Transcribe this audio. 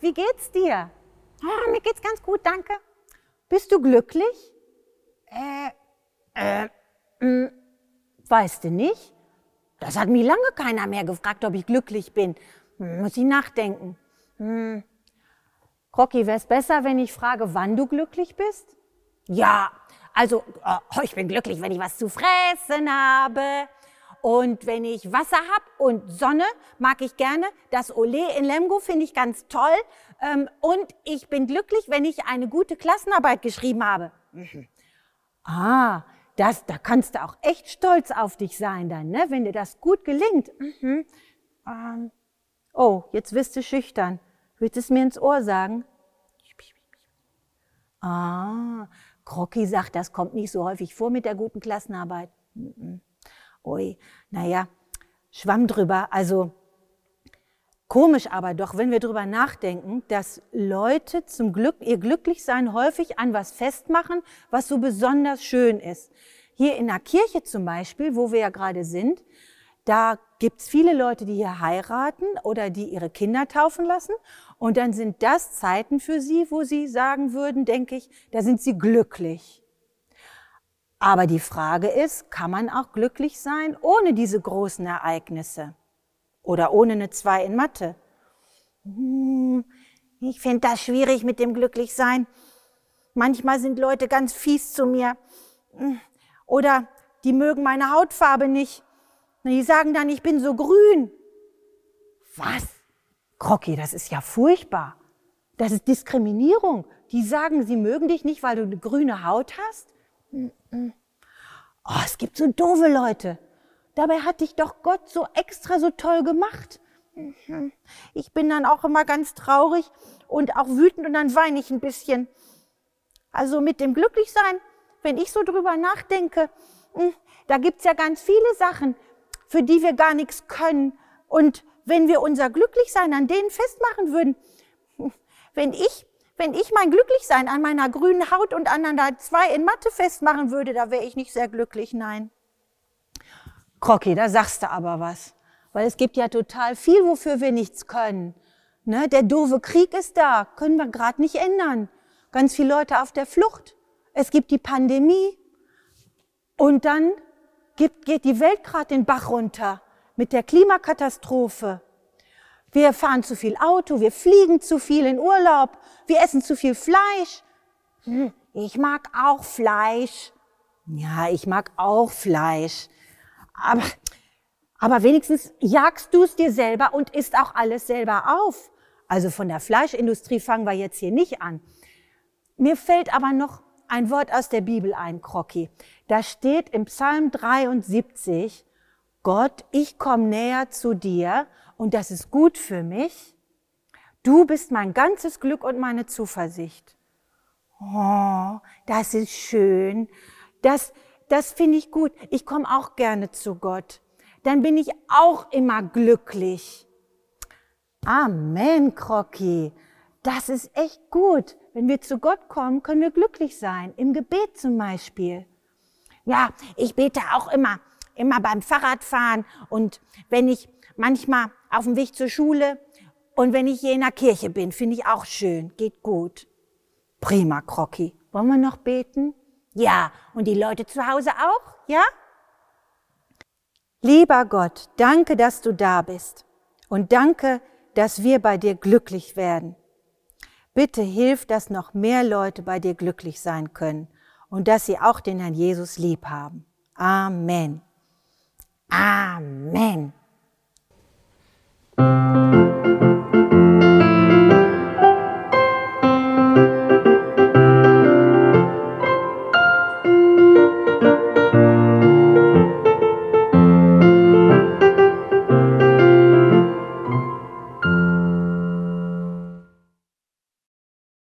Wie geht's dir? Oh, mir geht's ganz gut, danke. Bist du glücklich? Äh, äh, mh, hm, weißt du nicht? Das hat mich lange keiner mehr gefragt, ob ich glücklich bin. Hm, muss ich nachdenken. Hm. Krocki, wär's besser, wenn ich frage, wann du glücklich bist? Ja, also, oh, ich bin glücklich, wenn ich was zu fressen habe. Und wenn ich Wasser hab und Sonne, mag ich gerne. Das Olé in Lemgo finde ich ganz toll. Ähm, und ich bin glücklich, wenn ich eine gute Klassenarbeit geschrieben habe. Mhm. Ah, das, da kannst du auch echt stolz auf dich sein dann, ne? wenn dir das gut gelingt. Mhm. Ähm, oh, jetzt wirst du schüchtern. Willst du es mir ins Ohr sagen? Ah, Krocki sagt, das kommt nicht so häufig vor mit der guten Klassenarbeit. Mhm. Ui, naja, schwamm drüber. Also komisch aber doch, wenn wir drüber nachdenken, dass Leute zum Glück, ihr Glücklichsein häufig an was festmachen, was so besonders schön ist. Hier in der Kirche zum Beispiel, wo wir ja gerade sind, da gibt's viele Leute, die hier heiraten oder die ihre Kinder taufen lassen. Und dann sind das Zeiten für sie, wo sie sagen würden, denke ich, da sind sie glücklich. Aber die Frage ist, kann man auch glücklich sein ohne diese großen Ereignisse? Oder ohne eine Zwei in Mathe? Hm, ich finde das schwierig mit dem Glücklichsein. Manchmal sind Leute ganz fies zu mir. Oder die mögen meine Hautfarbe nicht. Die sagen dann, ich bin so grün. Was? Krocki, das ist ja furchtbar. Das ist Diskriminierung. Die sagen, sie mögen dich nicht, weil du eine grüne Haut hast? Oh, es gibt so doofe Leute. Dabei hat dich doch Gott so extra so toll gemacht. Ich bin dann auch immer ganz traurig und auch wütend und dann weine ich ein bisschen. Also mit dem Glücklichsein, wenn ich so drüber nachdenke, hm, da gibt's ja ganz viele Sachen, für die wir gar nichts können. Und wenn wir unser Glücklichsein an denen festmachen würden, hm, wenn ich wenn ich mein Glücklichsein an meiner grünen Haut und an einer zwei in Mathe festmachen würde, da wäre ich nicht sehr glücklich, nein. Krocki, da sagst du aber was. Weil es gibt ja total viel, wofür wir nichts können. Ne? Der doofe Krieg ist da, können wir gerade nicht ändern. Ganz viele Leute auf der Flucht. Es gibt die Pandemie. Und dann geht, geht die Welt gerade den Bach runter mit der Klimakatastrophe. Wir fahren zu viel Auto, wir fliegen zu viel in Urlaub, wir essen zu viel Fleisch. Hm, ich mag auch Fleisch. Ja, ich mag auch Fleisch. Aber, aber wenigstens jagst du es dir selber und isst auch alles selber auf. Also von der Fleischindustrie fangen wir jetzt hier nicht an. Mir fällt aber noch ein Wort aus der Bibel ein, Krocki. Da steht im Psalm 73, Gott, ich komme näher zu dir und das ist gut für mich. Du bist mein ganzes Glück und meine Zuversicht. Oh, das ist schön. Das, das finde ich gut. Ich komme auch gerne zu Gott. Dann bin ich auch immer glücklich. Amen, Krocki. Das ist echt gut. Wenn wir zu Gott kommen, können wir glücklich sein. Im Gebet zum Beispiel. Ja, ich bete auch immer, immer beim Fahrradfahren und wenn ich manchmal auf dem Weg zur Schule. Und wenn ich hier in der Kirche bin, finde ich auch schön. Geht gut. Prima, Krocki. Wollen wir noch beten? Ja, und die Leute zu Hause auch, ja? Lieber Gott, danke, dass du da bist. Und danke, dass wir bei dir glücklich werden. Bitte hilf, dass noch mehr Leute bei dir glücklich sein können und dass sie auch den Herrn Jesus lieb haben. Amen. Amen. Thank you.